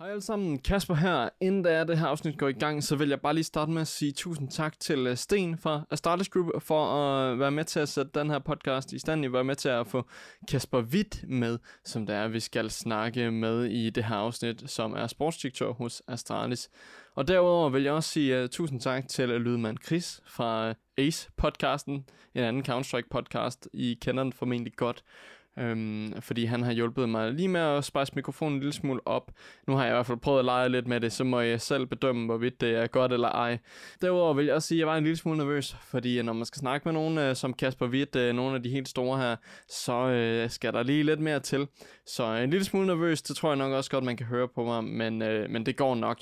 Hej alle sammen, Kasper her. Inden da det her afsnit går i gang, så vil jeg bare lige starte med at sige tusind tak til øh, Sten fra Astartes Group for at øh, være med til at sætte den her podcast i stand. I var med til at få Kasper Witt med, som der er, vi skal snakke med i det her afsnit, som er sportsdirektør hos Astralis. Og derudover vil jeg også sige uh, tusind tak til lydmand Chris fra Ace-podcasten, en anden Counter-Strike-podcast. I kender den formentlig godt. Øhm, fordi han har hjulpet mig lige med at spice mikrofonen en lille smule op. Nu har jeg i hvert fald prøvet at lege lidt med det, så må jeg selv bedømme, hvorvidt det er godt eller ej. Derudover vil jeg også sige, at jeg var en lille smule nervøs, fordi når man skal snakke med nogen øh, som Kasper Witt, øh, nogle af de helt store her, så øh, skal der lige lidt mere til. Så en lille smule nervøs, det tror jeg nok også godt, man kan høre på mig, men, øh, men det går nok.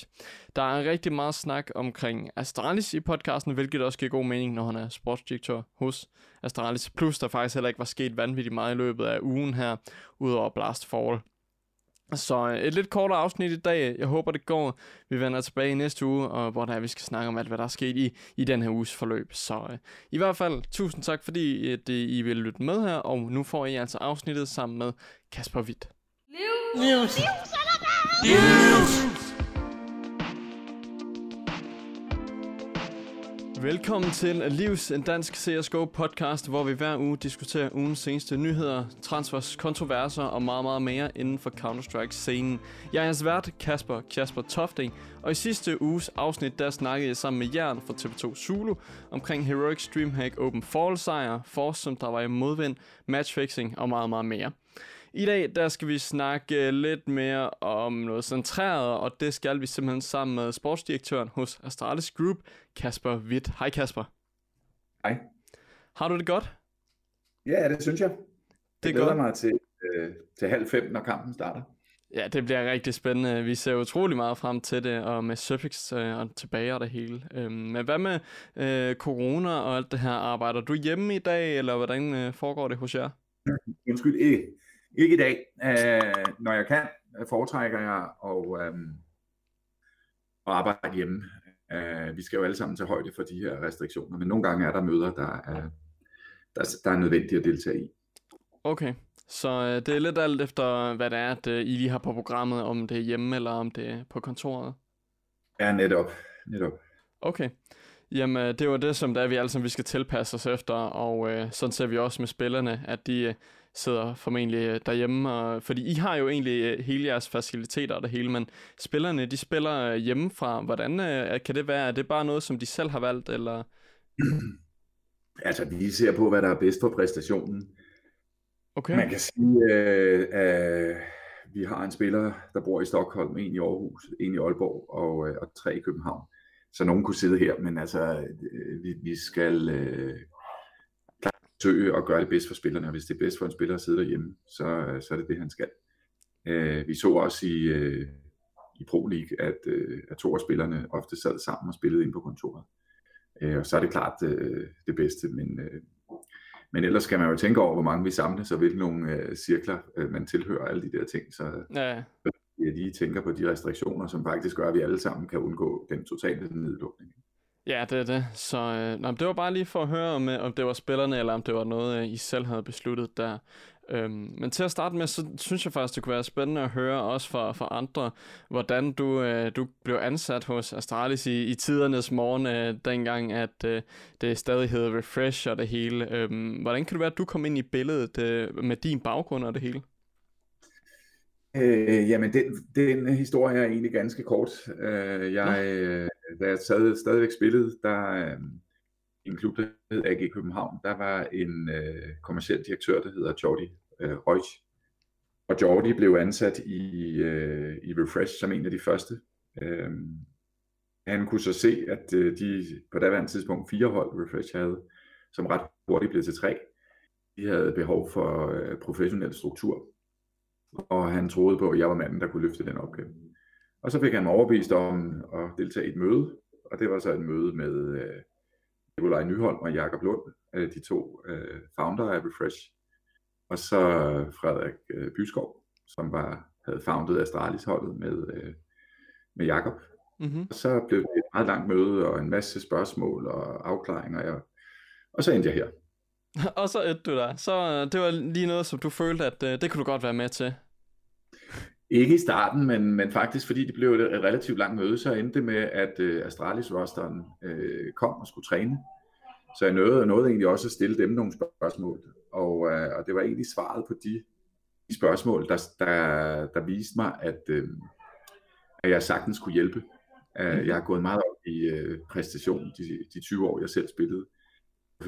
Der er rigtig meget snak omkring Astralis i podcasten, hvilket også giver god mening, når han er sportsdirektør hos Astralis. Plus der faktisk heller ikke var sket vanvittigt meget i løbet af ugen her, udover Blast Fall. Så øh, et lidt kortere afsnit i dag. Jeg håber, det går. Vi vender tilbage i næste uge, og hvor der er, vi skal snakke om alt, hvad der er sket i, i den her uges forløb. Så uh, i hvert fald, tusind tak, fordi at, uh, I vil lytte med her, og nu får I altså afsnittet sammen med Kasper Witt. News! News! News! Velkommen til Livs, en dansk CSGO podcast, hvor vi hver uge diskuterer ugens seneste nyheder, transfers, kontroverser og meget, meget mere inden for Counter-Strike-scenen. Jeg er jeres vært, Kasper Kasper Tofting, og i sidste uges afsnit, der snakkede jeg sammen med Jern fra TV2 Zulu omkring Heroic Streamhack Open Fall sejr, Force, som der var i modvind, matchfixing og meget, meget mere. I dag der skal vi snakke lidt mere om noget centreret, og det skal vi simpelthen sammen med sportsdirektøren hos Astralis Group, Kasper Witt. Hej Kasper. Hej. Har du det godt? Ja, det synes jeg. Det jeg godt. mig til, øh, til halv fem, når kampen starter. Ja, det bliver rigtig spændende. Vi ser utrolig meget frem til det, og med Suffix øh, og tilbage og det hele. Øhm, men hvad med øh, corona og alt det her? Arbejder du hjemme i dag, eller hvordan øh, foregår det hos jer? Undskyld, ikke. Ikke i dag. Øh, når jeg kan, foretrækker jeg at, øh, at arbejde hjemme. Øh, vi skal jo alle sammen tage højde for de her restriktioner, men nogle gange er der møder, der er, der, der er nødvendigt at deltage i. Okay, så øh, det er lidt alt efter, hvad det er, at øh, I lige har på programmet, om det er hjemme eller om det er på kontoret? Ja, netop. netop. Okay. Jamen, det var det, som der vi alle sammen vi skal tilpasse os efter, og øh, sådan ser vi også med spillerne, at de øh, sidder formentlig øh, derhjemme, og, fordi I har jo egentlig øh, hele jeres faciliteter og det hele, men spillerne, de spiller øh, hjemmefra. Hvordan kan det være? Er det bare noget, som de selv har valgt, eller? Altså, vi ser på, hvad der er bedst for præstationen. Okay. Man kan sige, øh, vi har en spiller, der bor i Stockholm, en i Aarhus, en i Aalborg og, og tre i København. Så nogen kunne sidde her, men altså, vi, vi skal øh, søge at gøre det bedst for spillerne, og hvis det er bedst for en spiller at sidde derhjemme, så, så er det det, han skal. Øh, vi så også i, øh, i Pro League, at, øh, at to af spillerne ofte sad sammen og spillede ind på kontoret. Øh, og så er det klart øh, det bedste, men, øh, men ellers skal man jo tænke over, hvor mange vi samles, og hvilke nogle øh, cirkler øh, man tilhører, alle de der ting. Så ja. jeg lige tænker på de restriktioner, som faktisk gør, at vi alle sammen kan undgå den totale nedlukning. Ja, det er det. Så øh, nej, det var bare lige for at høre, om, øh, om det var spillerne, eller om det var noget, øh, I selv havde besluttet der. Øhm, men til at starte med, så synes jeg faktisk, det kunne være spændende at høre også fra, fra andre, hvordan du, øh, du blev ansat hos Astralis i, i tidernes morgen, øh, dengang at øh, det stadig hed Refresh og det hele. Øhm, hvordan kan det være, at du kom ind i billedet øh, med din baggrund og det hele? Øh, jamen, den, den historie er egentlig ganske kort. Øh, jeg, øh, da jeg stadig, stadigvæk spillede, der øh, en klub, der hed AG København, der var en øh, kommersiel direktør, der hedder Jordi øh, Reusch. Og Jordi blev ansat i, øh, i Refresh som en af de første. Øh, han kunne så se, at øh, de på daværende tidspunkt fire hold, Refresh havde, som ret hurtigt blev til tre, de havde behov for øh, professionel struktur og han troede på, at jeg var manden, der kunne løfte den opgave. Og så fik han mig overbevist om at deltage i et møde, og det var så et møde med øh, Nikolaj Nyholm og Jakob Lund, øh, de to øh, founder af Refresh, og så Frederik øh, Byskov, som var, havde foundet Astralis holdet med, øh, med Jakob. Mm-hmm. Og så blev det et meget langt møde, og en masse spørgsmål og afklaringer, og, og så endte jeg her. og så et du der. Så øh, det var lige noget, som du følte, at øh, det kunne du godt være med til. Ikke i starten, men, men faktisk fordi det blev et, relativt langt møde, så endte det med, at øh, Astralis rosteren øh, kom og skulle træne. Så jeg nåede, nåede egentlig også at stille dem nogle spørgsmål, og, øh, og det var egentlig svaret på de, de spørgsmål, der, der, der viste mig, at, øh, at jeg sagtens kunne hjælpe. Uh, jeg har gået meget op i øh, præstation de, de 20 år, jeg selv spillede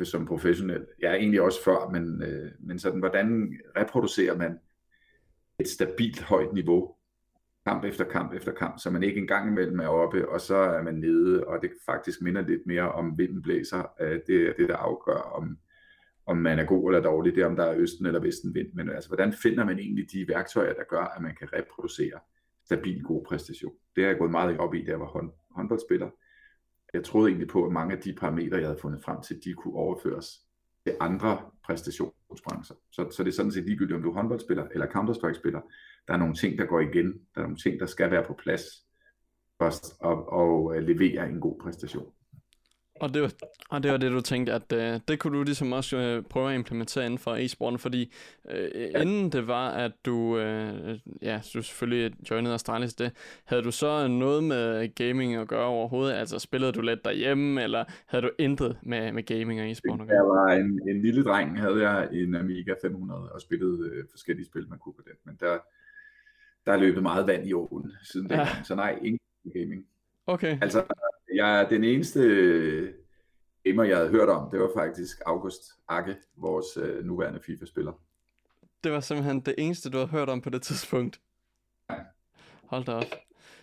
som professionel. Jeg er egentlig også før, men, øh, men sådan, hvordan reproducerer man et stabilt højt niveau, kamp efter kamp efter kamp, så man ikke engang imellem er oppe, og så er man nede, og det faktisk minder lidt mere om vinden blæser. Øh, det er det, der afgør, om, om man er god eller dårlig, det er om der er østen eller vesten vind. Men altså, hvordan finder man egentlig de værktøjer, der gør, at man kan reproducere stabil god præstation? Det har jeg gået meget op i, da jeg var hånd, håndboldspiller. Jeg troede egentlig på, at mange af de parametre, jeg havde fundet frem til, de kunne overføres til andre præstationsbrancher. Så, så det er sådan set ligegyldigt, om du er håndboldspiller eller Counter-Strike-spiller. Der er nogle ting, der går igen. Der er nogle ting, der skal være på plads først og, og øh, levere en god præstation. Og det, var, og det var det, du tænkte, at øh, det kunne du ligesom også øh, prøve at implementere inden for e-sporten, fordi øh, ja. inden det var, at du, øh, ja, du selvfølgelig joinede Astralis, det, havde du så noget med gaming at gøre overhovedet? Altså spillede du lidt derhjemme, eller havde du intet med, med gaming og e-sport at gøre? Jeg var en, en lille dreng, havde jeg en Amiga 500 og spillede øh, forskellige spil, man kunne på den, men der, der er løbet meget vand i åen siden ja. dengang, så nej, ingen gaming. Okay. Altså, jeg, den eneste gamer, jeg havde hørt om, det var faktisk August Akke, vores øh, nuværende FIFA-spiller. Det var simpelthen det eneste, du havde hørt om på det tidspunkt. Ja. Hold da op.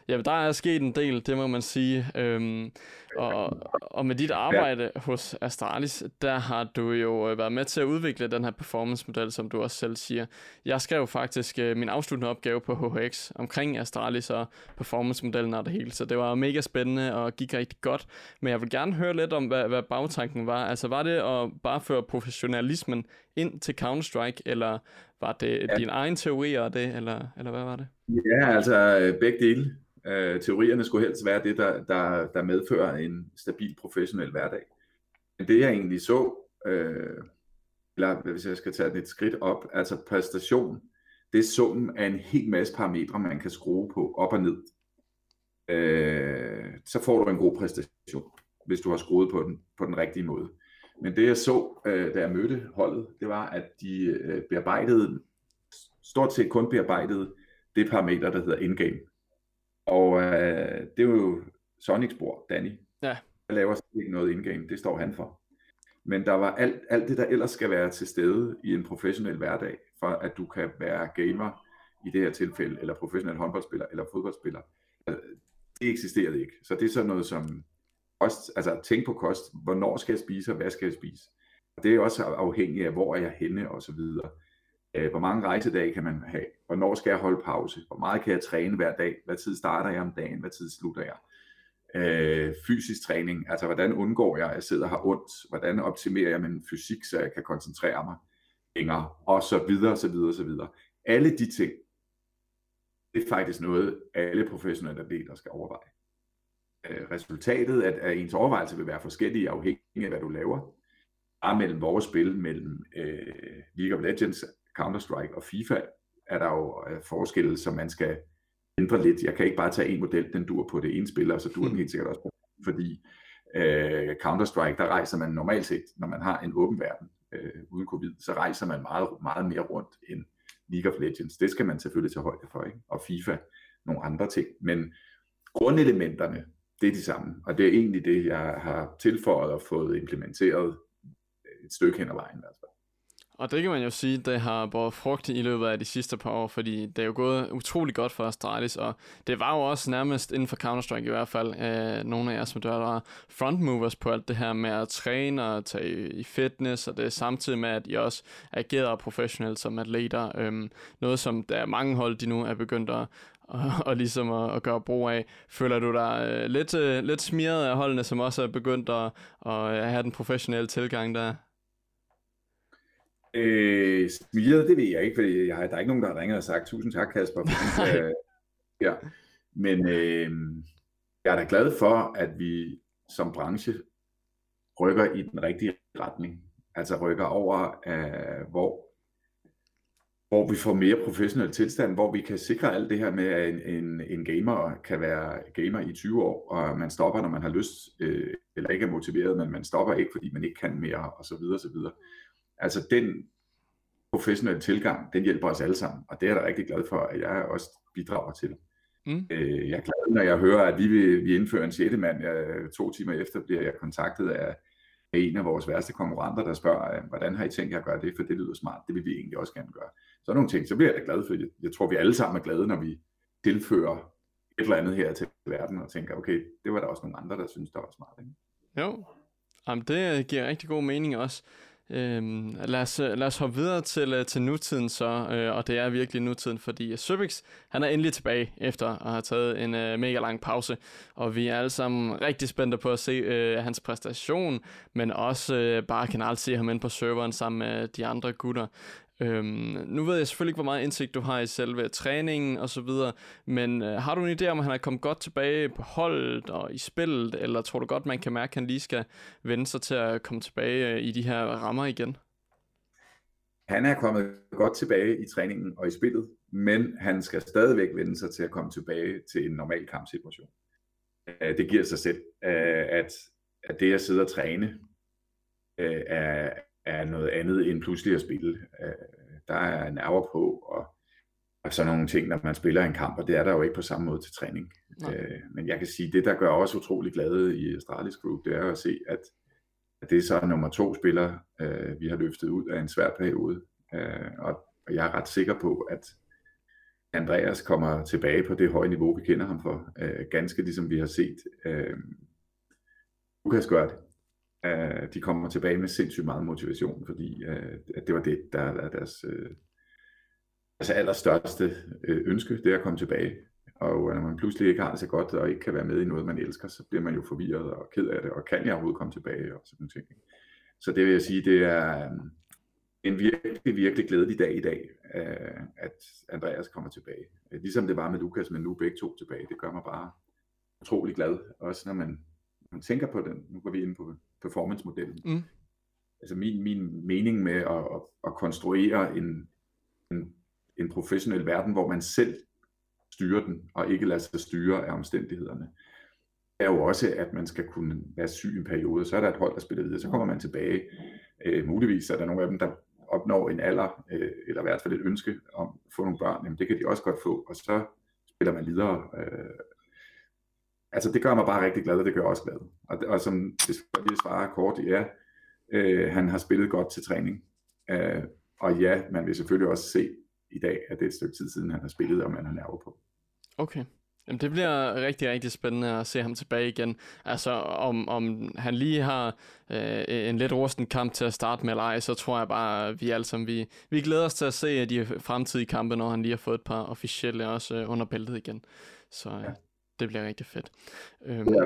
Jamen, der er sket en del, det må man sige. Øhm, og, og med dit arbejde ja. hos Astralis, der har du jo øh, været med til at udvikle den her performance-model, som du også selv siger. Jeg skrev faktisk øh, min afsluttende opgave på HHX omkring Astralis og performance-modellen og det hele, så det var mega spændende og gik rigtig godt. Men jeg vil gerne høre lidt om, hvad, hvad bagtanken var. Altså, var det at bare føre professionalismen ind til Counter-Strike, eller var det ja. din egen teori af det, eller, eller hvad var det? Ja, altså begge dele. Øh, teorierne skulle helst være det, der, der, der medfører en stabil professionel hverdag. Men det jeg egentlig så, øh, eller hvis jeg skal tage det et skridt op, altså præstation, det er summen af en hel masse parametre, man kan skrue på op og ned. Øh, så får du en god præstation, hvis du har skruet på den på den rigtige måde. Men det jeg så, øh, da jeg mødte holdet, det var, at de øh, bearbejdede, stort set kun bearbejdede det parameter, der hedder in-game. Og øh, det er jo Sonics bror, Danny. Ja. Der laver ikke noget indgame, det står han for. Men der var alt, alt det, der ellers skal være til stede i en professionel hverdag, for at du kan være gamer i det her tilfælde, eller professionel håndboldspiller, eller fodboldspiller. Øh, det eksisterede ikke. Så det er sådan noget som kost, altså tænke på kost, hvornår skal jeg spise, og hvad skal jeg spise. Og det er også afhængigt af, hvor er jeg henne, og så videre. Øh, hvor mange rejsedage kan man have? Hvornår skal jeg holde pause? Hvor meget kan jeg træne hver dag? Hvad tid starter jeg om dagen? Hvad tid slutter jeg? Øh, fysisk træning, altså hvordan undgår jeg, at jeg sidder og ondt? Hvordan optimerer jeg min fysik, så jeg kan koncentrere mig længere? Og så videre, så videre, så videre. Alle de ting, det er faktisk noget, alle professionelle atleter skal overveje. Øh, resultatet af, af ens overvejelse vil være forskellige afhængig af, hvad du laver. Bare mellem vores spil, mellem øh, League of Legends Counter-Strike og FIFA er der jo øh, forskelle, som man skal ændre lidt. Jeg kan ikke bare tage en model, den dur på det ene spil, og så dur den hmm. helt sikkert også på fordi øh, Counter-Strike, der rejser man normalt set, når man har en åben verden øh, uden covid, så rejser man meget, meget mere rundt end League of Legends. Det skal man selvfølgelig tage højde for, ikke? og FIFA nogle andre ting. Men grundelementerne, det er de samme, og det er egentlig det, jeg har tilføjet og fået implementeret et stykke hen ad vejen. Altså. Og det kan man jo sige, det har båret frugt i løbet af de sidste par år, fordi det er jo gået utrolig godt for Astralis, og det var jo også nærmest inden for Counter-Strike i hvert fald, øh, nogle af jer, som der var frontmovers på alt det her med at træne og tage i fitness, og det er samtidig med, at I også agerer professionelt som atleter. Øh, noget, som der er mange hold, de nu er begyndt at, og, og ligesom at, at gøre brug af. Føler du dig øh, lidt, øh, lidt smiret af holdene, som også er begyndt at, at have den professionelle tilgang der? Øh, smiret, det ved jeg ikke, for jeg har, der er ikke nogen, der har ringet og sagt, tusind tak Kasper. For, øh, ja. Men øh, jeg er da glad for, at vi som branche rykker i den rigtige retning. Altså rykker over, øh, hvor hvor vi får mere professionel tilstand, hvor vi kan sikre alt det her med, at en, en, en gamer kan være gamer i 20 år, og man stopper, når man har lyst, øh, eller ikke er motiveret, men man stopper ikke, fordi man ikke kan mere, og så videre, så videre. Altså den professionelle tilgang, den hjælper os alle sammen, og det er jeg da rigtig glad for, at jeg også bidrager til. Mm. Øh, jeg er glad, når jeg hører, at vi vil vi indføre en 6. mand. Jeg, to timer efter bliver jeg kontaktet af en af vores værste konkurrenter, der spørger, øhm, hvordan har I tænkt jer at gøre det, for det lyder smart, det vil vi egentlig også gerne gøre. Så nogle ting, så bliver jeg da glad for, jeg, jeg tror, vi alle sammen er glade, når vi tilfører et eller andet her til verden, og tænker, okay, det var der også nogle andre, der synes, der var smart. Ikke? Jo, Jamen, det giver rigtig god mening også. Øhm, lad, os, øh, lad os hoppe videre til, øh, til nutiden så, øh, og det er virkelig nutiden, fordi Søbix, han er endelig tilbage efter at have taget en øh, mega lang pause, og vi er alle sammen rigtig spændte på at se øh, hans præstation, men også øh, bare generelt se ham ind på serveren sammen med de andre gutter. Øhm, nu ved jeg selvfølgelig ikke, hvor meget indsigt du har i selve træningen og så videre, men øh, har du en idé om, at han er kommet godt tilbage på holdet og i spillet, eller tror du godt, man kan mærke, at han lige skal vende sig til at komme tilbage øh, i de her rammer igen? Han er kommet godt tilbage i træningen og i spillet, men han skal stadigvæk vende sig til at komme tilbage til en normal kampsituation. Øh, det giver sig selv, øh, at, at det at sidde og træne øh, er, er noget andet end pludselig at spille. Øh, der er nerver på, og, og sådan nogle ting, når man spiller en kamp, og det er der jo ikke på samme måde til træning. Øh, men jeg kan sige, det der gør os utrolig glade i Astralis Group, det er at se, at, at det er så nummer to spiller, øh, vi har løftet ud af en svær periode. Øh, og, og jeg er ret sikker på, at Andreas kommer tilbage på det høje niveau, vi kender ham for. Øh, ganske ligesom vi har set øh, Lukas gøre det øh, de kommer tilbage med sindssygt meget motivation, fordi øh, at det var det, der er deres, øh, altså allerstørste øh, ønske, det er at komme tilbage. Og øh, når man pludselig ikke har det så godt, og ikke kan være med i noget, man elsker, så bliver man jo forvirret og ked af det, og kan jeg overhovedet komme tilbage, og sådan ting. Så det vil jeg sige, det er øh, en virkelig, virkelig glædelig dag i dag, øh, at Andreas kommer tilbage. Ligesom det var med Lukas, men nu begge to tilbage, det gør mig bare utrolig glad, også når man, man tænker på den, nu går vi ind på performance-modellen. Mm. Altså min, min mening med at, at, at konstruere en, en, en professionel verden, hvor man selv styrer den, og ikke lader sig styre af omstændighederne, er jo også, at man skal kunne være syg en periode, så er der et hold, der spiller videre, så kommer man tilbage. Øh, muligvis er der nogle af dem, der opnår en alder, øh, eller i hvert fald et ønske om at få nogle børn, jamen det kan de også godt få, og så spiller man videre. Øh, altså det gør mig bare rigtig glad, og det gør også glad. Og, og som det lige svarer kort, ja, øh, han har spillet godt til træning. Øh, og ja, man vil selvfølgelig også se i dag, at det er et stykke tid siden, han har spillet, og man har nerve på. Okay. Jamen, det bliver rigtig, rigtig spændende at se ham tilbage igen. Altså, om, om han lige har øh, en lidt rusten kamp til at starte med eller ej, så tror jeg bare, at vi alle sammen, vi, vi glæder os til at se de fremtidige kampe, når han lige har fået et par officielle også øh, under bæltet igen. Så ja. Det bliver rigtig fedt. Øhm, ja.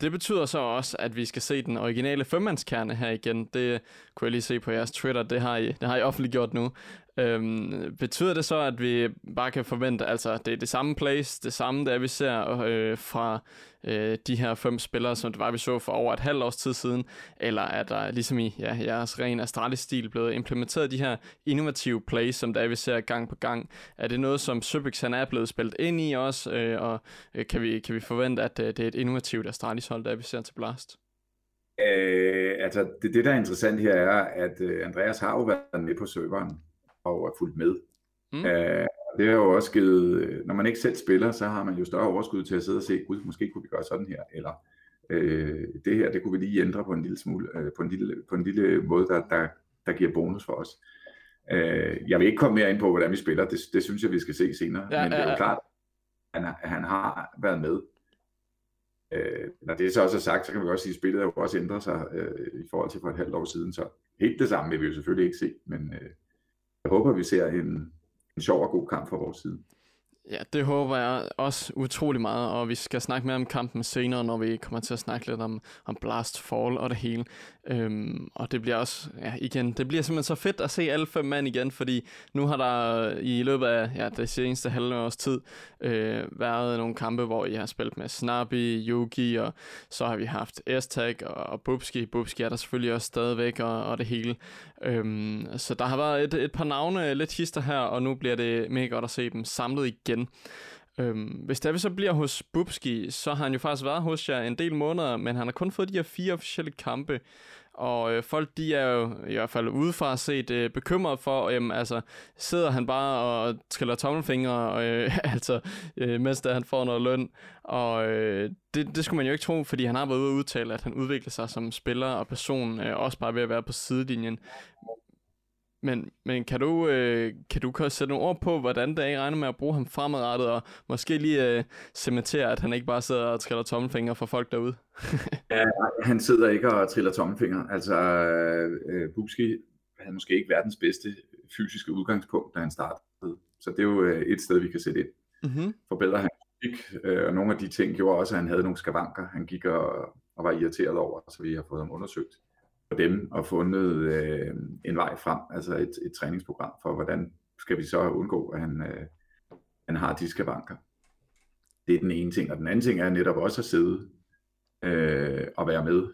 Det betyder så også, at vi skal se den originale femmandskerne her igen. Det kunne jeg lige se på jeres Twitter, det har I, det har I offentliggjort nu. Øhm, betyder det så, at vi bare kan forvente, altså det er det samme place, det samme, der vi ser øh, fra øh, de her fem spillere, som det var, vi så for over et halvt års tid siden, eller er der ligesom i ja, jeres ren Astralis-stil blevet implementeret de her innovative plays, som der vi ser gang på gang? Er det noget, som Søbix han er blevet spillet ind i også, øh, og øh, kan, vi, kan vi forvente, at øh, det er et innovativt Astralis-hold, der vi ser til Blast? Øh, altså det, det, der er interessant her, er, at øh, Andreas har jo været med på serveren, og er fuldt med. Mm. Øh, det har jo også givet, øh, når man ikke selv spiller, så har man jo større overskud til at sidde og se, gud, måske kunne vi gøre sådan her, eller øh, det her, det kunne vi lige ændre på en lille smule, øh, på, en lille, på en lille måde, der, der, der giver bonus for os. Øh, jeg vil ikke komme mere ind på, hvordan vi spiller, det, det synes jeg, vi skal se senere, ja, men det er jo ja, ja. klart, han, han har været med. Øh, når det så også er sagt, så kan vi også sige, at spillet har jo også ændret sig øh, i forhold til for et halvt år siden, så helt det samme vil vi jo selvfølgelig ikke se, men øh, jeg håber, vi ser en, en sjov og god kamp fra vores side. Ja, det håber jeg også utrolig meget, og vi skal snakke mere om kampen senere, når vi kommer til at snakke lidt om, om Blast Fall og det hele. Øhm, og det bliver også, ja igen, det bliver simpelthen så fedt at se alle fem mand igen, fordi nu har der i løbet af ja, det seneste halve års tid øh, været nogle kampe, hvor I har spillet med Snappy, Yugi, og så har vi haft s og, og Bubski. Bubski er der selvfølgelig også stadigvæk, og, og det hele. Øhm, så der har været et, et par navne, øh, lidt hister her, og nu bliver det mega godt at se dem samlet igen. Øhm, hvis der så bliver hos Bubski, så har han jo faktisk været hos jer en del måneder, men han har kun fået de her fire officielle kampe. Og øh, folk, de er jo i hvert fald udefra set øh, bekymret for, øh, altså sidder han bare og triller tommelfingre, øh, altså øh, mens der han får noget løn. Og øh, det, det skulle man jo ikke tro, fordi han har været ude at udtale, at han udvikler sig som spiller og person, øh, også bare ved at være på sidelinjen. Men, men kan du, øh, kan du sætte nogle ord på, hvordan det er, I regner med at bruge ham fremadrettet, og måske lige øh, cementere, at han ikke bare sidder og triller tommelfingre for folk derude? ja, han sidder ikke og triller tommelfingre. Altså, øh, Bubski havde måske ikke verdens bedste fysiske udgangspunkt, da han startede. Så det er jo øh, et sted, vi kan sætte ind. Mm-hmm. Forbedre han gik, øh, og nogle af de ting gjorde også, at han havde nogle skavanker, han gik og, og var irriteret over, så vi har fået ham undersøgt for dem og fundet øh, en vej frem, altså et, et træningsprogram for, hvordan skal vi så undgå, at han, øh, han har de skavanker. Det er den ene ting, og den anden ting er netop også at sidde øh, og være med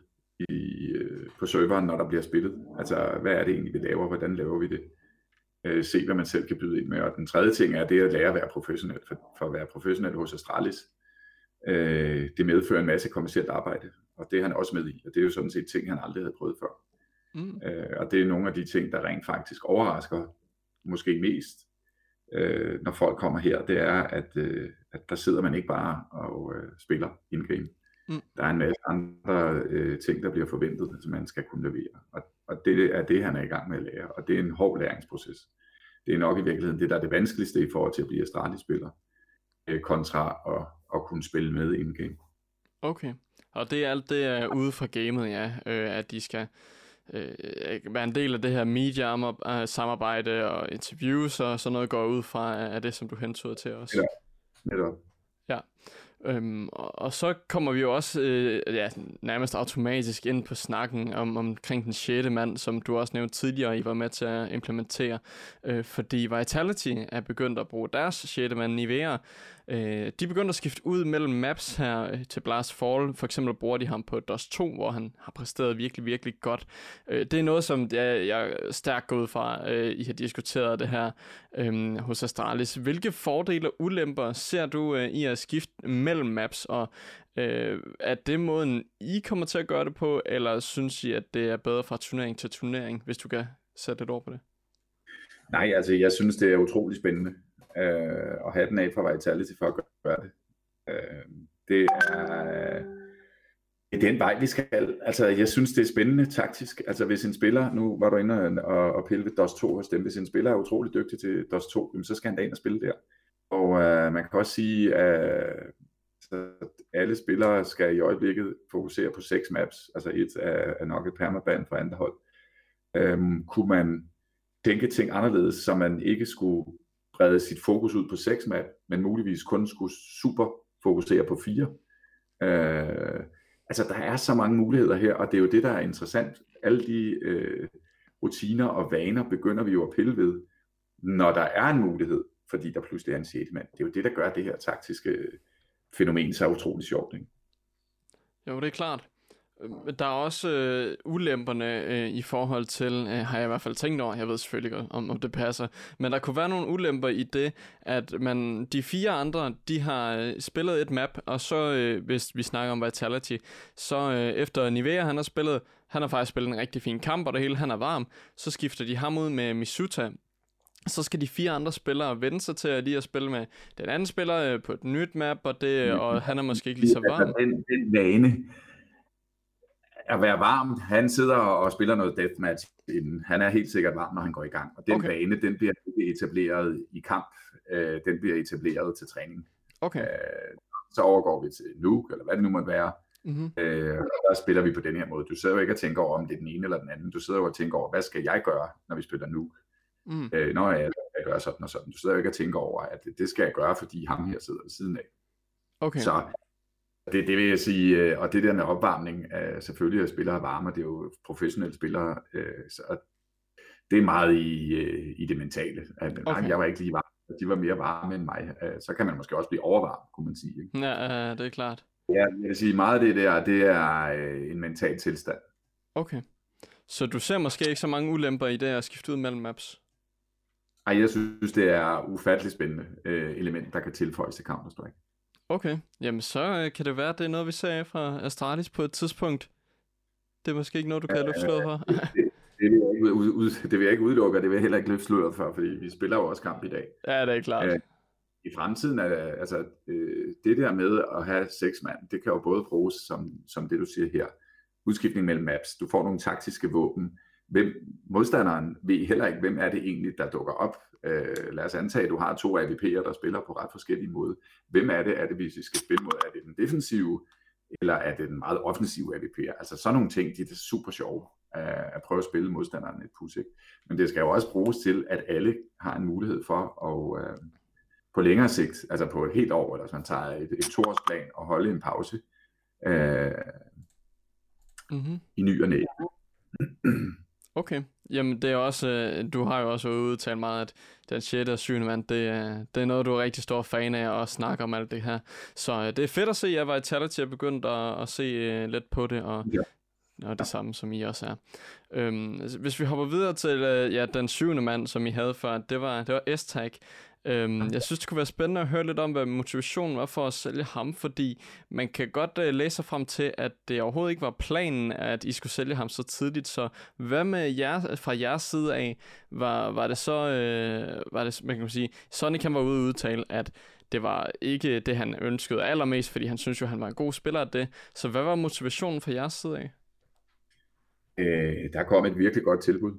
i, øh, på serveren, når der bliver spillet. Altså, hvad er det egentlig, vi laver? Hvordan laver vi det? Øh, se, hvad man selv kan byde ind med. Og den tredje ting er det at lære at være professionel. For, for at være professionel hos Astralis, øh, det medfører en masse kommersielt arbejde og det er han også med i, og det er jo sådan set ting, han aldrig havde prøvet før. Mm. Øh, og det er nogle af de ting, der rent faktisk overrasker måske mest, øh, når folk kommer her, det er, at, øh, at der sidder man ikke bare og øh, spiller in-game. Mm. Der er en masse andre øh, ting, der bliver forventet, som man skal kunne levere. Og, og det er det, han er i gang med at lære, og det er en hård læringsproces. Det er nok i virkeligheden det, der er det vanskeligste i forhold til at blive Astralis-spiller, øh, kontra at, at kunne spille med in-game. Okay. Og det er alt det er ude fra gamet, ja, øh, at de skal øh, være en del af det her media-samarbejde og interviews og sådan noget går ud fra af det, som du hentyder til os. Ja, netop. Ja. Øhm, og, og så kommer vi jo også øh, ja, nærmest automatisk ind på snakken om, omkring den sjette mand, som du også nævnte tidligere, I var med til at implementere, øh, fordi Vitality er begyndt at bruge deres sjette mand Nivea, Øh, de begynder at skifte ud mellem maps her øh, til Blast Fall. For eksempel bruger de ham på Dust 2, hvor han har præsteret virkelig, virkelig godt. Øh, det er noget, som jeg, jeg stærkt går ud fra, øh, I har diskuteret det her øh, hos Astralis. Hvilke fordele og ulemper ser du øh, i at skifte mellem maps, og øh, er det måden, I kommer til at gøre det på, eller synes I, at det er bedre fra turnering til turnering, hvis du kan sætte lidt over på det? Nej, altså jeg synes, det er utrolig spændende øh, og have den af fra Vitality for at gøre det. Øh, det er øh, det er den vej, vi skal. Altså, jeg synes, det er spændende taktisk. Altså, hvis en spiller, nu var du inde og, og pille ved DOS 2 hos dem, hvis en spiller er utrolig dygtig til DOS 2, så skal han da ind og spille der. Og øh, man kan også sige, øh, at så alle spillere skal i øjeblikket fokusere på seks maps, altså et er, er nok et permaband for andre hold. Øhm, kunne man tænke ting anderledes, så man ikke skulle brede sit fokus ud på seks map, men muligvis kun skulle super fokusere på fire. Øh, altså der er så mange muligheder her, og det er jo det, der er interessant. Alle de øh, rutiner og vaner begynder vi jo at pille ved, når der er en mulighed, fordi der pludselig er en sjette mand. Det er jo det, der gør det her taktiske fænomen så utroligt sjovt. Ikke? Jo, det er klart. Øh, der er også øh, ulemperne øh, i forhold til, øh, har jeg i hvert fald tænkt over, jeg ved selvfølgelig godt, om, om det passer, men der kunne være nogle ulemper i det, at man, de fire andre, de har øh, spillet et map, og så, øh, hvis vi snakker om Vitality, så øh, efter Nivea, han har spillet, han har faktisk spillet en rigtig fin kamp, og det hele, han er varm, så skifter de ham ud med Misuta, så skal de fire andre spillere vende sig til at lige at spille med den anden spiller øh, på et nyt map, og, det, og han er måske ikke lige så varm. Den, den vane, at være varm. Han sidder og spiller noget deathmatch inden. Han er helt sikkert varm, når han går i gang. Og den okay. bane, den bliver ikke etableret i kamp. Øh, den bliver etableret til træning. Okay. Øh, så overgår vi til Nuke, eller hvad det nu måtte være. Mm-hmm. Øh, og der spiller vi på den her måde. Du sidder jo ikke og tænker over, om det er den ene eller den anden. Du sidder jo og tænker over, hvad skal jeg gøre, når vi spiller Nuke? Mm. Øh, når jeg gøre sådan og sådan. Du sidder jo ikke og tænker over, at det, det skal jeg gøre, fordi ham her sidder ved siden af. Okay. Så det, det vil jeg sige, øh, og det der med opvarmning, øh, selvfølgelig er spillere varme, det er jo professionelle spillere, øh, så det er meget i, i det mentale. At, okay. Jeg var ikke lige varm, de var mere varme end mig. Så kan man måske også blive overvarm, kunne man sige. Ikke? Ja, det er klart. Ja, jeg vil sige, meget af det der, det er en mental tilstand. Okay. Så du ser måske ikke så mange ulemper i det at skifte ud mellem maps? Ej, jeg synes, det er ufatteligt spændende element, der kan tilføjes til Counter-Strike. Okay, jamen så øh, kan det være, at det er noget, vi af fra Astralis på et tidspunkt. Det er måske ikke noget, du kan løfte slået for. Det, det, vil jeg ikke, ud, ud, det vil jeg ikke udelukke, og det vil jeg heller ikke løfte sløret for, fordi vi spiller jo også kamp i dag. ja, det er klart. Øh, I fremtiden er altså, øh, det der med at have seks mand, det kan jo både bruges som, som det, du siger her, udskiftning mellem maps. Du får nogle taktiske våben. Hvem, modstanderen ved heller ikke, hvem er det egentlig, der dukker op. Øh, lad os antage, at du har to AVP'er, der spiller på ret forskellige måder. Hvem er det, er det, hvis vi skal spille mod? Er det den defensive, eller er det den meget offensive AVP'er? Altså sådan nogle ting, de er super sjove øh, at prøve at spille modstanderen et pus. Ikke? Men det skal jo også bruges til, at alle har en mulighed for at øh, på længere sigt, altså på et helt år, eller hvis man tager et, et toårsplan og holde en pause øh, Mm-hmm. i ny og næ. Okay, jamen det er også, øh, du har jo også udtalt meget, at den 6. og 7. mand, det, er- det er noget, du er rigtig stor fan af og snakke om alt det her. Så øh, det er fedt at se, at jeg var i Vitality og begyndt at, at se øh, lidt på det, og, Ja. og det samme, som I også er. Øhm, hvis vi hopper videre til øh, ja, den 7. mand, som I havde før, det var, det var S-Tag. Øhm, jeg synes, det kunne være spændende at høre lidt om, hvad motivationen var for at sælge ham, fordi man kan godt øh, læse frem til, at det overhovedet ikke var planen, at I skulle sælge ham så tidligt. Så hvad med jer, fra jeres side af, var, var det så, øh, var det, man kan sige, Sonic han var ude og udtale, at det var ikke det, han ønskede allermest, fordi han synes jo, han var en god spiller af det. Så hvad var motivationen fra jeres side af? Øh, der kom et virkelig godt tilbud,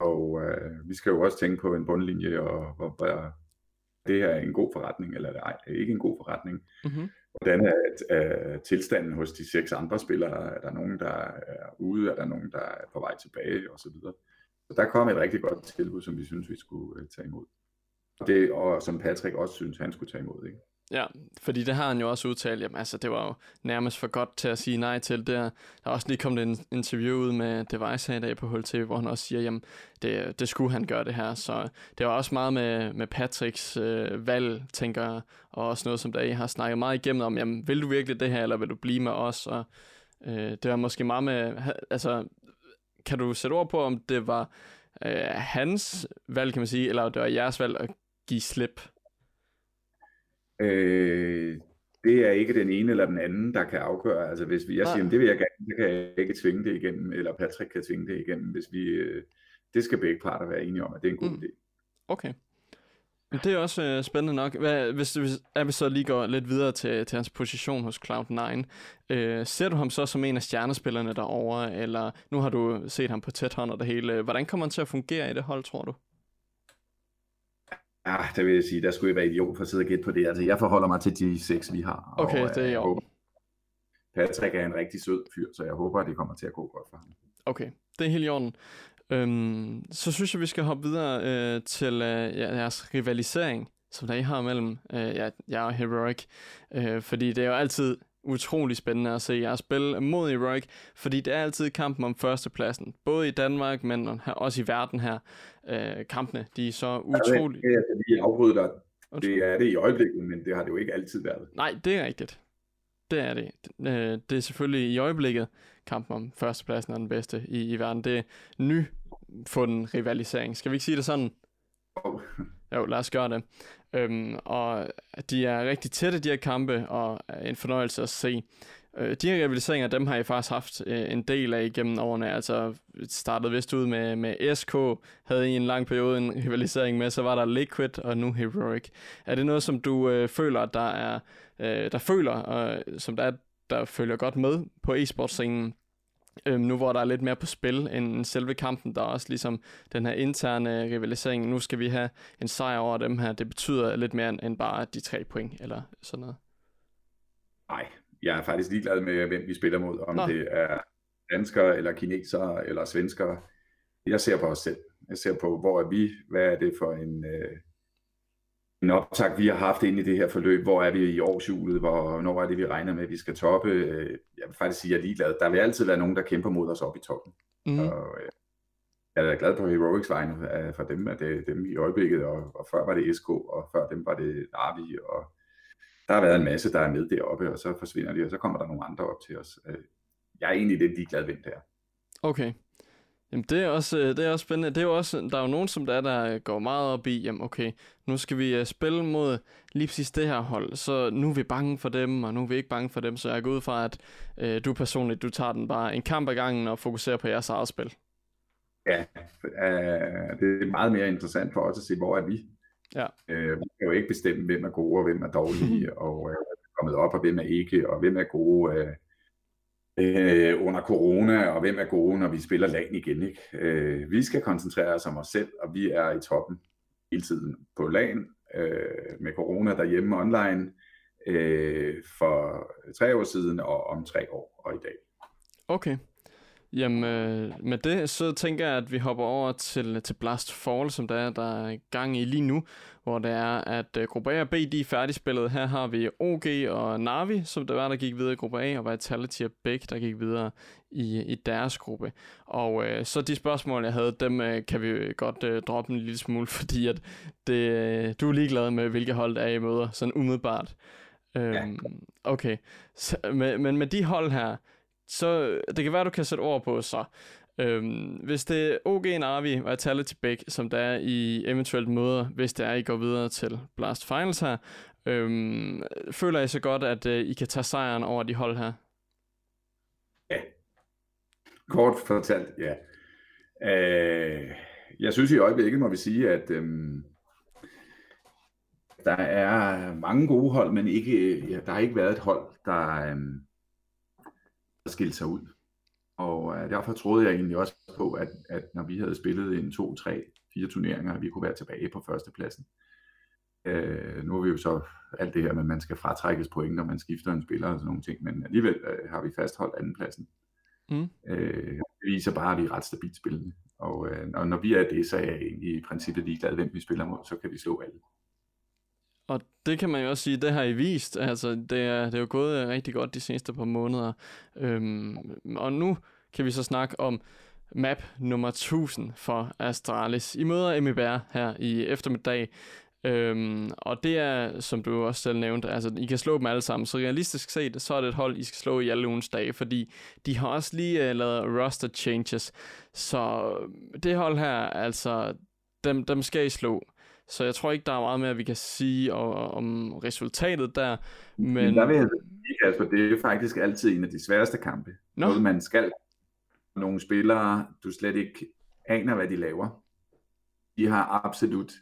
og øh, vi skal jo også tænke på en bundlinje, og hvor, hvor det her er en god forretning, eller ej, det er ikke en god forretning. Mm-hmm. Hvordan er øh, tilstanden hos de seks andre spillere? Er der nogen, der er ude? Er der nogen, der er på vej tilbage? Og så videre. Så der kom et rigtig godt tilbud, som vi synes, vi skulle øh, tage imod. Det, og som Patrick også synes, han skulle tage imod. Ikke? Ja, fordi det har han jo også udtalt, jamen altså det var jo nærmest for godt til at sige nej til. Der, der er også lige kommet en interview ud med Device her i dag på HLTV, hvor han også siger, jamen det, det skulle han gøre det her. Så det var også meget med, med Patricks øh, valg, tænker jeg, og også noget, som der I har snakket meget igennem om, jamen vil du virkelig det her, eller vil du blive med os? Og øh, det var måske meget med, altså kan du sætte ord på, om det var øh, hans valg, kan man sige, eller det var jeres valg at give slip? Øh, det er ikke den ene eller den anden, der kan afgøre. Altså hvis vi, jeg siger, "Men det vil jeg gerne, så kan jeg ikke tvinge det igennem, eller Patrick kan tvinge det igennem, hvis vi, øh, det skal begge parter være enige om, at det er en god Mm. idé. Okay. Det er også øh, spændende nok. Hvad, hvis, hvis at vi så lige går lidt videre til, til hans position hos Cloud9, øh, ser du ham så som en af stjernespillerne derovre, eller nu har du set ham på tæt hånd og det hele. Hvordan kommer han til at fungere i det hold, tror du? Ja, det vil jeg sige, der skulle jeg være idiot for at sidde og gætte på det. Altså, jeg forholder mig til de seks, vi har. Okay, og, det er jeg håber- Patrick er en rigtig sød fyr, så jeg håber, at det kommer til at gå godt for ham. Okay, det er helt i orden. Øhm, så synes jeg, vi skal hoppe videre øh, til øh, ja, jeres rivalisering, som der I har mellem øh, ja, jer og Heroic. Øh, fordi det er jo altid utrolig spændende at se jer spille mod Heroic, fordi det er altid kampen om førstepladsen. Både i Danmark, men også i verden her. Øh, kampene, de er så utrolig... Jeg vil lige afbryde dig. Det er det i øjeblikket, men det har det jo ikke altid været. Nej, det er rigtigt. Det er det. Øh, Det er selvfølgelig i øjeblikket kampen om førstepladsen er den bedste i, i verden. Det er nyfunden rivalisering. Skal vi ikke sige det sådan? Jo, lad os gøre det. Øhm, og de er rigtig tætte, de her kampe, og en fornøjelse at se. Øh, de her rivaliseringer, dem har jeg faktisk haft øh, en del af gennem årene. Altså startede vist ud med, med SK, havde i en lang periode en rivalisering med, så var der Liquid og nu Heroic. Er det noget, som du øh, føler, der er, øh, der føler, og som der, er, der følger godt med på e-sportscenen? Øhm, nu hvor der er lidt mere på spil end selve kampen, der er også ligesom den her interne rivalisering. Nu skal vi have en sejr over dem her. Det betyder lidt mere end- bare de tre point, eller sådan noget. Nej, jeg er faktisk ligeglad med, hvem vi spiller mod. Om. Nå. det er danskere, eller kinesere, eller svenskere. Jeg ser på os selv. Jeg ser på, hvor er vi? Hvad er det for en, øh, en optag, vi har haft ind i det her forløb. Hvor er vi i årshjulet? Hvornår er det, vi regner med, at vi skal toppe? Øh, Jeg vil faktisk sige, at jeg er ligeglad. Der vil altid være nogen, der kæmper mod os op i toppen. Mm. Og, øh, jeg er da glad på Heroics vegne øh, for dem, at det er dem i øjeblikket, og, og før var det SK, og før dem var det Navi, og der har været en masse, der er med deroppe, og så forsvinder de, og så kommer der nogle andre op til os. Jeg er egentlig lidt ligeglad, hvem det er. Okay. Jamen det er også, øh, det er også spændende. Det er jo også, der er jo nogen, som der, er, der går meget op i, jamen okay, nu skal vi øh, spille mod lige præcis det her hold, så nu er vi bange for dem, og nu er vi ikke bange for dem, så jeg går ud fra, at øh, du personligt, du tager den bare en kamp ad gangen og fokuserer på jeres eget spil. Ja, øh, det er meget mere interessant for os at se, hvor er vi. Ja. Øh, vi kan jo ikke bestemme, hvem er gode og hvem er dårlige, og øh, er kommet op og hvem er ikke, og hvem er gode øh, øh, under corona, og hvem er gode, når vi spiller LAN igen. Ikke? Øh, vi skal koncentrere os om os selv, og vi er i toppen hele tiden på LAN, øh, med corona derhjemme online, øh, for tre år siden og om tre år og i dag. Okay. Jamen, øh, med det, så tænker jeg, at vi hopper over til, til Blast Fall, som der er, der er gang i lige nu, hvor det er, at øh, gruppe A og B, de er færdigspillet. Her har vi OG og Navi, som der var, der gik videre i gruppe A, og Vitality og Bæk, der gik videre i, i deres gruppe. Og øh, så de spørgsmål, jeg havde, dem øh, kan vi godt øh, droppe en lille smule, fordi at det, øh, du er ligeglad med, hvilke hold der er i møder, sådan umiddelbart. Øhm, okay, så, men, men med de hold her, så øh, det kan være, du kan sætte ord på så. Øhm, hvis det er OG Navi og Atality Bæk, som der er i eventuelt møder, hvis det er, I går videre til Blast Finals her, øhm, føler I så godt, at øh, I kan tage sejren over de hold her? Kort fortalt, ja. Øh, jeg synes i øjeblikket må vi sige, at øhm, der er mange gode hold, men ikke, øh, ja, der har ikke været et hold, der, øhm, der skilte sig ud. Og øh, derfor troede jeg egentlig også på, at, at når vi havde spillet en, to, tre, fire turneringer, at vi kunne være tilbage på førstepladsen. Øh, nu er vi jo så alt det her med, at man skal fratrækkes point, når man skifter en spiller og sådan nogle ting, men alligevel øh, har vi fastholdt andenpladsen. Mm. Øh, det viser bare, at vi er ret stabilt spillende. Og, øh, og når vi er det, så er jeg egentlig i princippet ligeglad, hvem vi spiller mod, så kan vi slå alle. Det kan man jo også sige, det har I vist. Altså, det er, det er jo gået øh, rigtig godt de seneste par måneder. Øhm, og nu kan vi så snakke om map nummer 1000 for Astralis. I møder MBR her i eftermiddag. Øhm, og det er, som du også selv nævnte, altså I kan slå dem alle sammen. Så realistisk set, så er det et hold, I skal slå i alle ugens dage, fordi de har også lige uh, lavet roster changes. Så det hold her, altså, dem, dem skal I slå. Så jeg tror ikke, der er meget mere, vi kan sige om, om resultatet der. Men... Der vil jeg sige, Kasper, det er jo faktisk altid en af de sværeste kampe. Nå. Noget man skal. Nogle spillere, du slet ikke aner, hvad de laver. De har absolut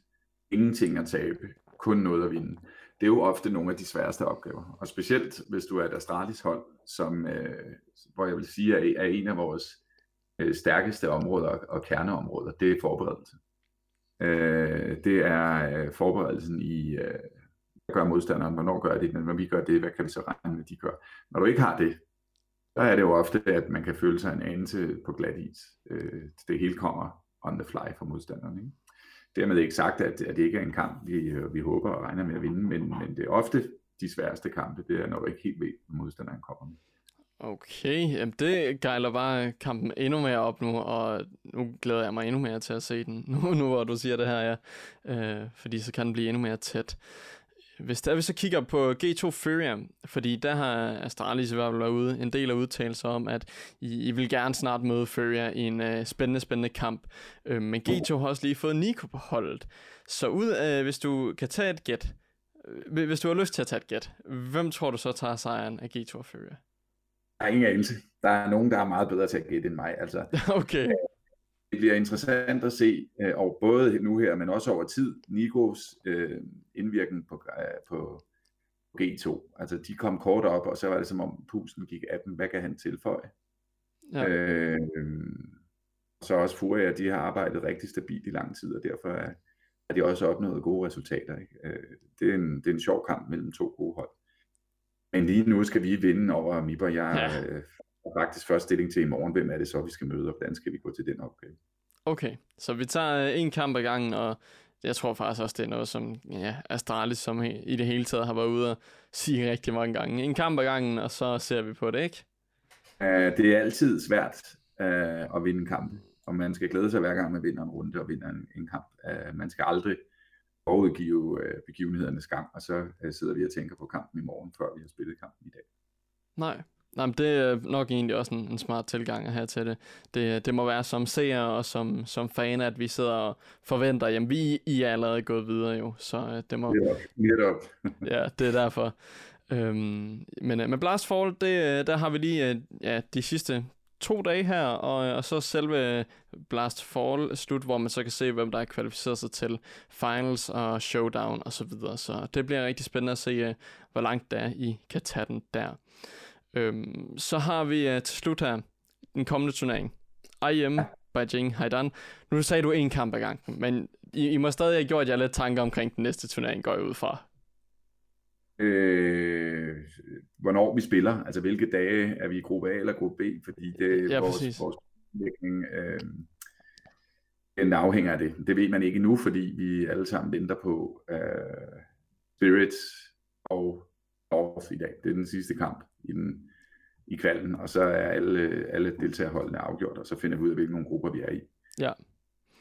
ingenting at tabe, kun noget at vinde. Det er jo ofte nogle af de sværeste opgaver. Og specielt hvis du er et Astralis hold, som, øh, hvor jeg vil sige er, er en af vores øh, stærkeste områder og kerneområder, det er forberedelse. Øh, det er øh, forberedelsen i, øh, hvad gør modstanderen, hvornår gør det, men når vi gør det, hvad kan vi så regne med, de gør. Når du ikke har det, så er det jo ofte, at man kan føle sig en anelse på glat is. Øh, det hele kommer on the fly for modstanderen. Ikke? Dermed ikke sagt, at, at det ikke er en kamp, vi, øh, vi håber og regner med at vinde, men, men det er ofte de sværeste kampe, det er, når du ikke helt ved, hvad modstanderen kommer med. Okay, jamen det gejler bare kampen endnu mere op nu, og nu glæder jeg mig endnu mere til at se den, nu, nu hvor du siger det her, ja. Øh, fordi så kan den blive endnu mere tæt. Hvis der vi så kigger på G2 Furia, fordi der har Astralis i hvert fald været ude en del af udtalelser om, at I, I vil gerne snart møde Furia i en øh, spændende, spændende kamp. Øh, men G2 har også lige fået Nico på holdet. Så ud, uh, hvis du kan tage et gæt, øh, hvis du har lyst til at tage et gæt, hvem tror du så tager sejren af G2 og er ingen anelse. Der er nogen, der er meget bedre til at gætte end mig. Altså, Okay. det bliver interessant at se, øh, og både nu her, men også over tid, Nikos øh, indvirkning på, øh, på G2. Altså, de kom kort op, og så var det som om pusten gik af dem. Hvad kan han tilføje? Ja. Øh, så også Furia, de har arbejdet rigtig stabilt i lang tid, og derfor er, har de også opnået gode resultater. Ikke? Øh, det, er en, det er en sjov kamp mellem to gode hold. Men lige nu skal vi vinde over Mibber. Jeg Ja. øh, faktisk først stilling til i morgen, hvem er det så, vi skal møde, og hvordan skal vi gå til den opgave. Okay, så vi tager øh, en kamp ad gangen, og jeg tror faktisk også, det er noget, som ja, Astralis som i det hele taget har været ude og sige rigtig mange gange. En kamp ad gangen, og så ser vi på det, ikke? Uh, det er altid svært uh, at vinde en kamp, og man skal glæde sig hver gang, man vinder en runde og vinder en, en kamp. Uh, man skal aldrig forudgive uh, begivenhedernes gang, og så uh, sidder vi og tænker på kampen i morgen, før vi har spillet kampen i dag. Nej, Nej, men det er nok egentlig også en, en smart tilgang at have til det. det. Det må være som seer og som, som fan, at vi sidder og forventer, jamen vi I er allerede gået videre jo, så uh, det må... Netop, ja, det er derfor. Øhm, men uh, med Blast Fall, det, der har vi lige ja, de sidste to dage her, og, og så selve Blast Fall slut, hvor man så kan se, hvem der er kvalificeret sig til finals og showdown og så videre. Så det bliver rigtig spændende at se, uh, hvor langt det er, I kan tage den der. Øhm, så har vi uh, til slut her den kommende turnering. IM Beijing Haidan. Nu sagde du en kamp ad gangen, men I, I må stadig have gjort jer lidt tanker omkring den næste turnering, går jeg ud fra. Øh, hvornår vi spiller, altså hvilke dage er vi i gruppe A eller gruppe B, fordi det er Ja, vores, præcis. vores udlægning, øh, den afhænger af det. Det ved man ikke nu, fordi vi alle sammen venter på øh, Spirits og North i dag. Det er den sidste kamp i, den, i kvalden, og så er alle, alle deltagerholdene afgjort, og så finder vi ud af, hvilke nogle grupper vi er i. Ja.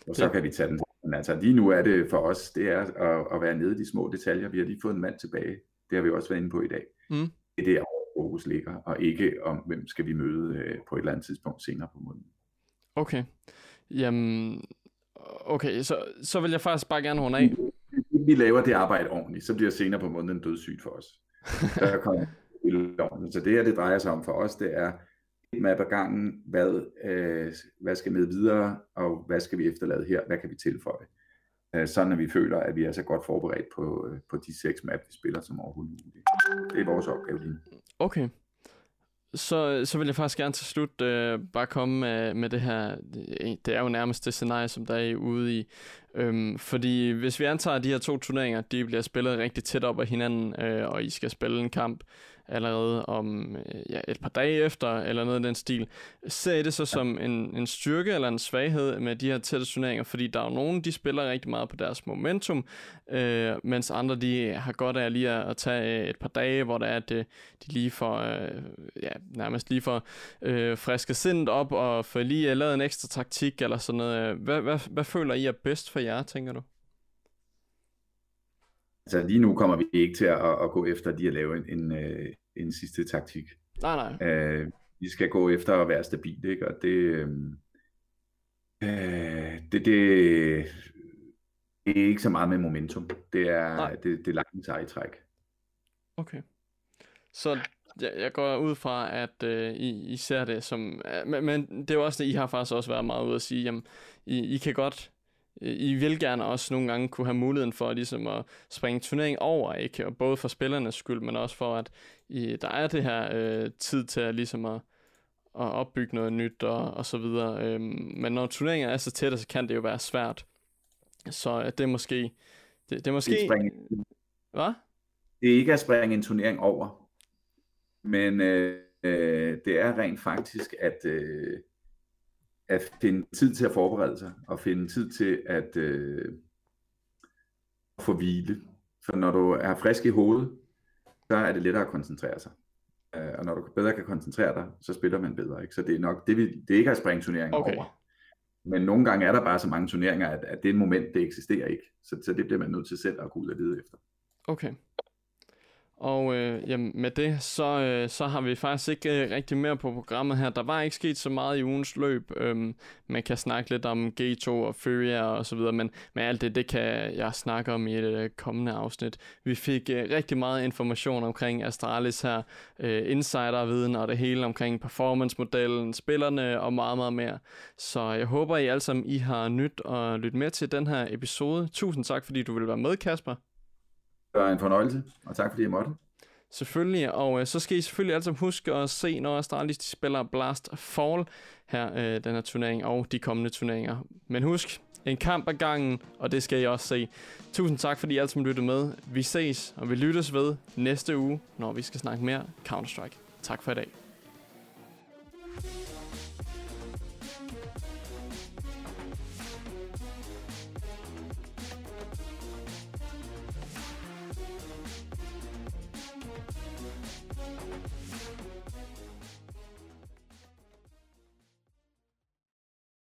Og så Det- kan vi tage den. Men altså lige nu er det for os, det er at, at være nede i de små detaljer. Vi har lige fået en mand tilbage. Det har vi også været inde på i dag. Mm. Det er der, hvor fokus ligger, og ikke om, hvem skal vi møde øh, på et eller andet tidspunkt senere på måneden. Okay. Jamen, okay, så, så vil jeg faktisk bare gerne runde af. Hvis vi laver det arbejde ordentligt, så bliver senere på måneden dødssygt for os. Der kommer. Så det her, det drejer sig om for os, det er et map ad gangen, hvad, øh, hvad skal med videre, og hvad skal vi efterlade her, hvad kan vi tilføje. Øh, sådan at vi føler, at vi er så godt forberedt på, øh, på de seks map, vi spiller som overhovedet muligt. Det er vores opgave lige. Okay. Så, så vil jeg faktisk gerne til slut øh, bare komme med, med det her, det er jo nærmest det scenarie, som der er ude i. Øhm, fordi hvis vi antager, at de her to turneringer, de bliver spillet rigtig tæt op af hinanden, øh, og I skal spille en kamp allerede om øh, ja, et par dage efter, eller noget af den stil, ser I det så som en, en styrke eller en svaghed med de her tætte turneringer? Fordi der er jo nogen, de spiller rigtig meget på deres momentum, øh, mens andre, de har godt af lige at, at tage øh, et par dage, hvor der er, at øh, de lige får, øh, ja, nærmest lige får øh, friske sindet op, og får lige lavet en ekstra taktik eller sådan noget. Hvad, hvad, hvad føler I er bedst for jer, tænker du? Altså lige nu kommer vi ikke til at, at gå efter de at lave en, en, øh, en sidste taktik. Nej, nej. Øh, vi skal gå efter at være stabil, ikke? Og det, øh, øh, det, det, det er ikke så meget med momentum. Det er, Nej. det, det er langt seje træk. Okay. Så jeg, jeg går ud fra, at øh, I, I ser det som... Men, men det er jo også det, I har faktisk også været meget ude at sige, jamen, I, I kan godt... øh, I vil gerne også nogle gange kunne have muligheden for ligesom at springe turnering over, ikke? Og både for spillernes skyld, men også for, at I, der er det her øh, tid til at ligesom at, at opbygge noget nyt og, og så videre. Øhm, men når turneringer er så tætte, så kan det jo være svært. Så øh, det er måske... Det, det er måske... Det, er springe, Hvad? det er ikke at springe en turnering over, men øh, øh, det er rent faktisk at, øh, at finde tid til at forberede sig, og finde tid til at øh, få hvile. For når du er frisk i hovedet, så er det lettere at koncentrere sig. Øh, og når du bedre kan koncentrere dig, så spiller man bedre. Ikke? Så det er nok det, vi, det er ikke at springe turneringen Okay. over. Men nogle gange er der bare så mange turneringer, at, at det er et moment, det eksisterer ikke. Så, så det bliver man nødt til selv at gå ud og lede efter. Okay. Og øh, jamen, med det, så, øh, så har vi faktisk ikke øh, rigtig mere på programmet her. Der var ikke sket så meget i ugens løb. Øhm, man kan snakke lidt om G2 og Furia og så videre, men, men alt det, det kan jeg snakke om i et øh, kommende afsnit. Vi fik øh, rigtig meget information omkring Astralis her, øh, insiderviden og det hele omkring performance-modellen, spillerne og meget, meget mere. Så jeg håber, I alle sammen I har nyt at lytte med til den her episode. Tusind tak, fordi du vil være med, Kasper. Det var en fornøjelse, og tak fordi jeg måtte. Selvfølgelig, og øh, så skal I selvfølgelig alle sammen huske at se, når Astralis de spiller Blast Fall her, øh, den her turnering, og de kommende turneringer. Men husk, en kamp ad gangen, og det skal I også se. Tusind tak, fordi I alle sammen lyttede med. Vi ses, og vi lyttes ved næste uge, når vi skal snakke mere Counter-Strike. Tak for i dag.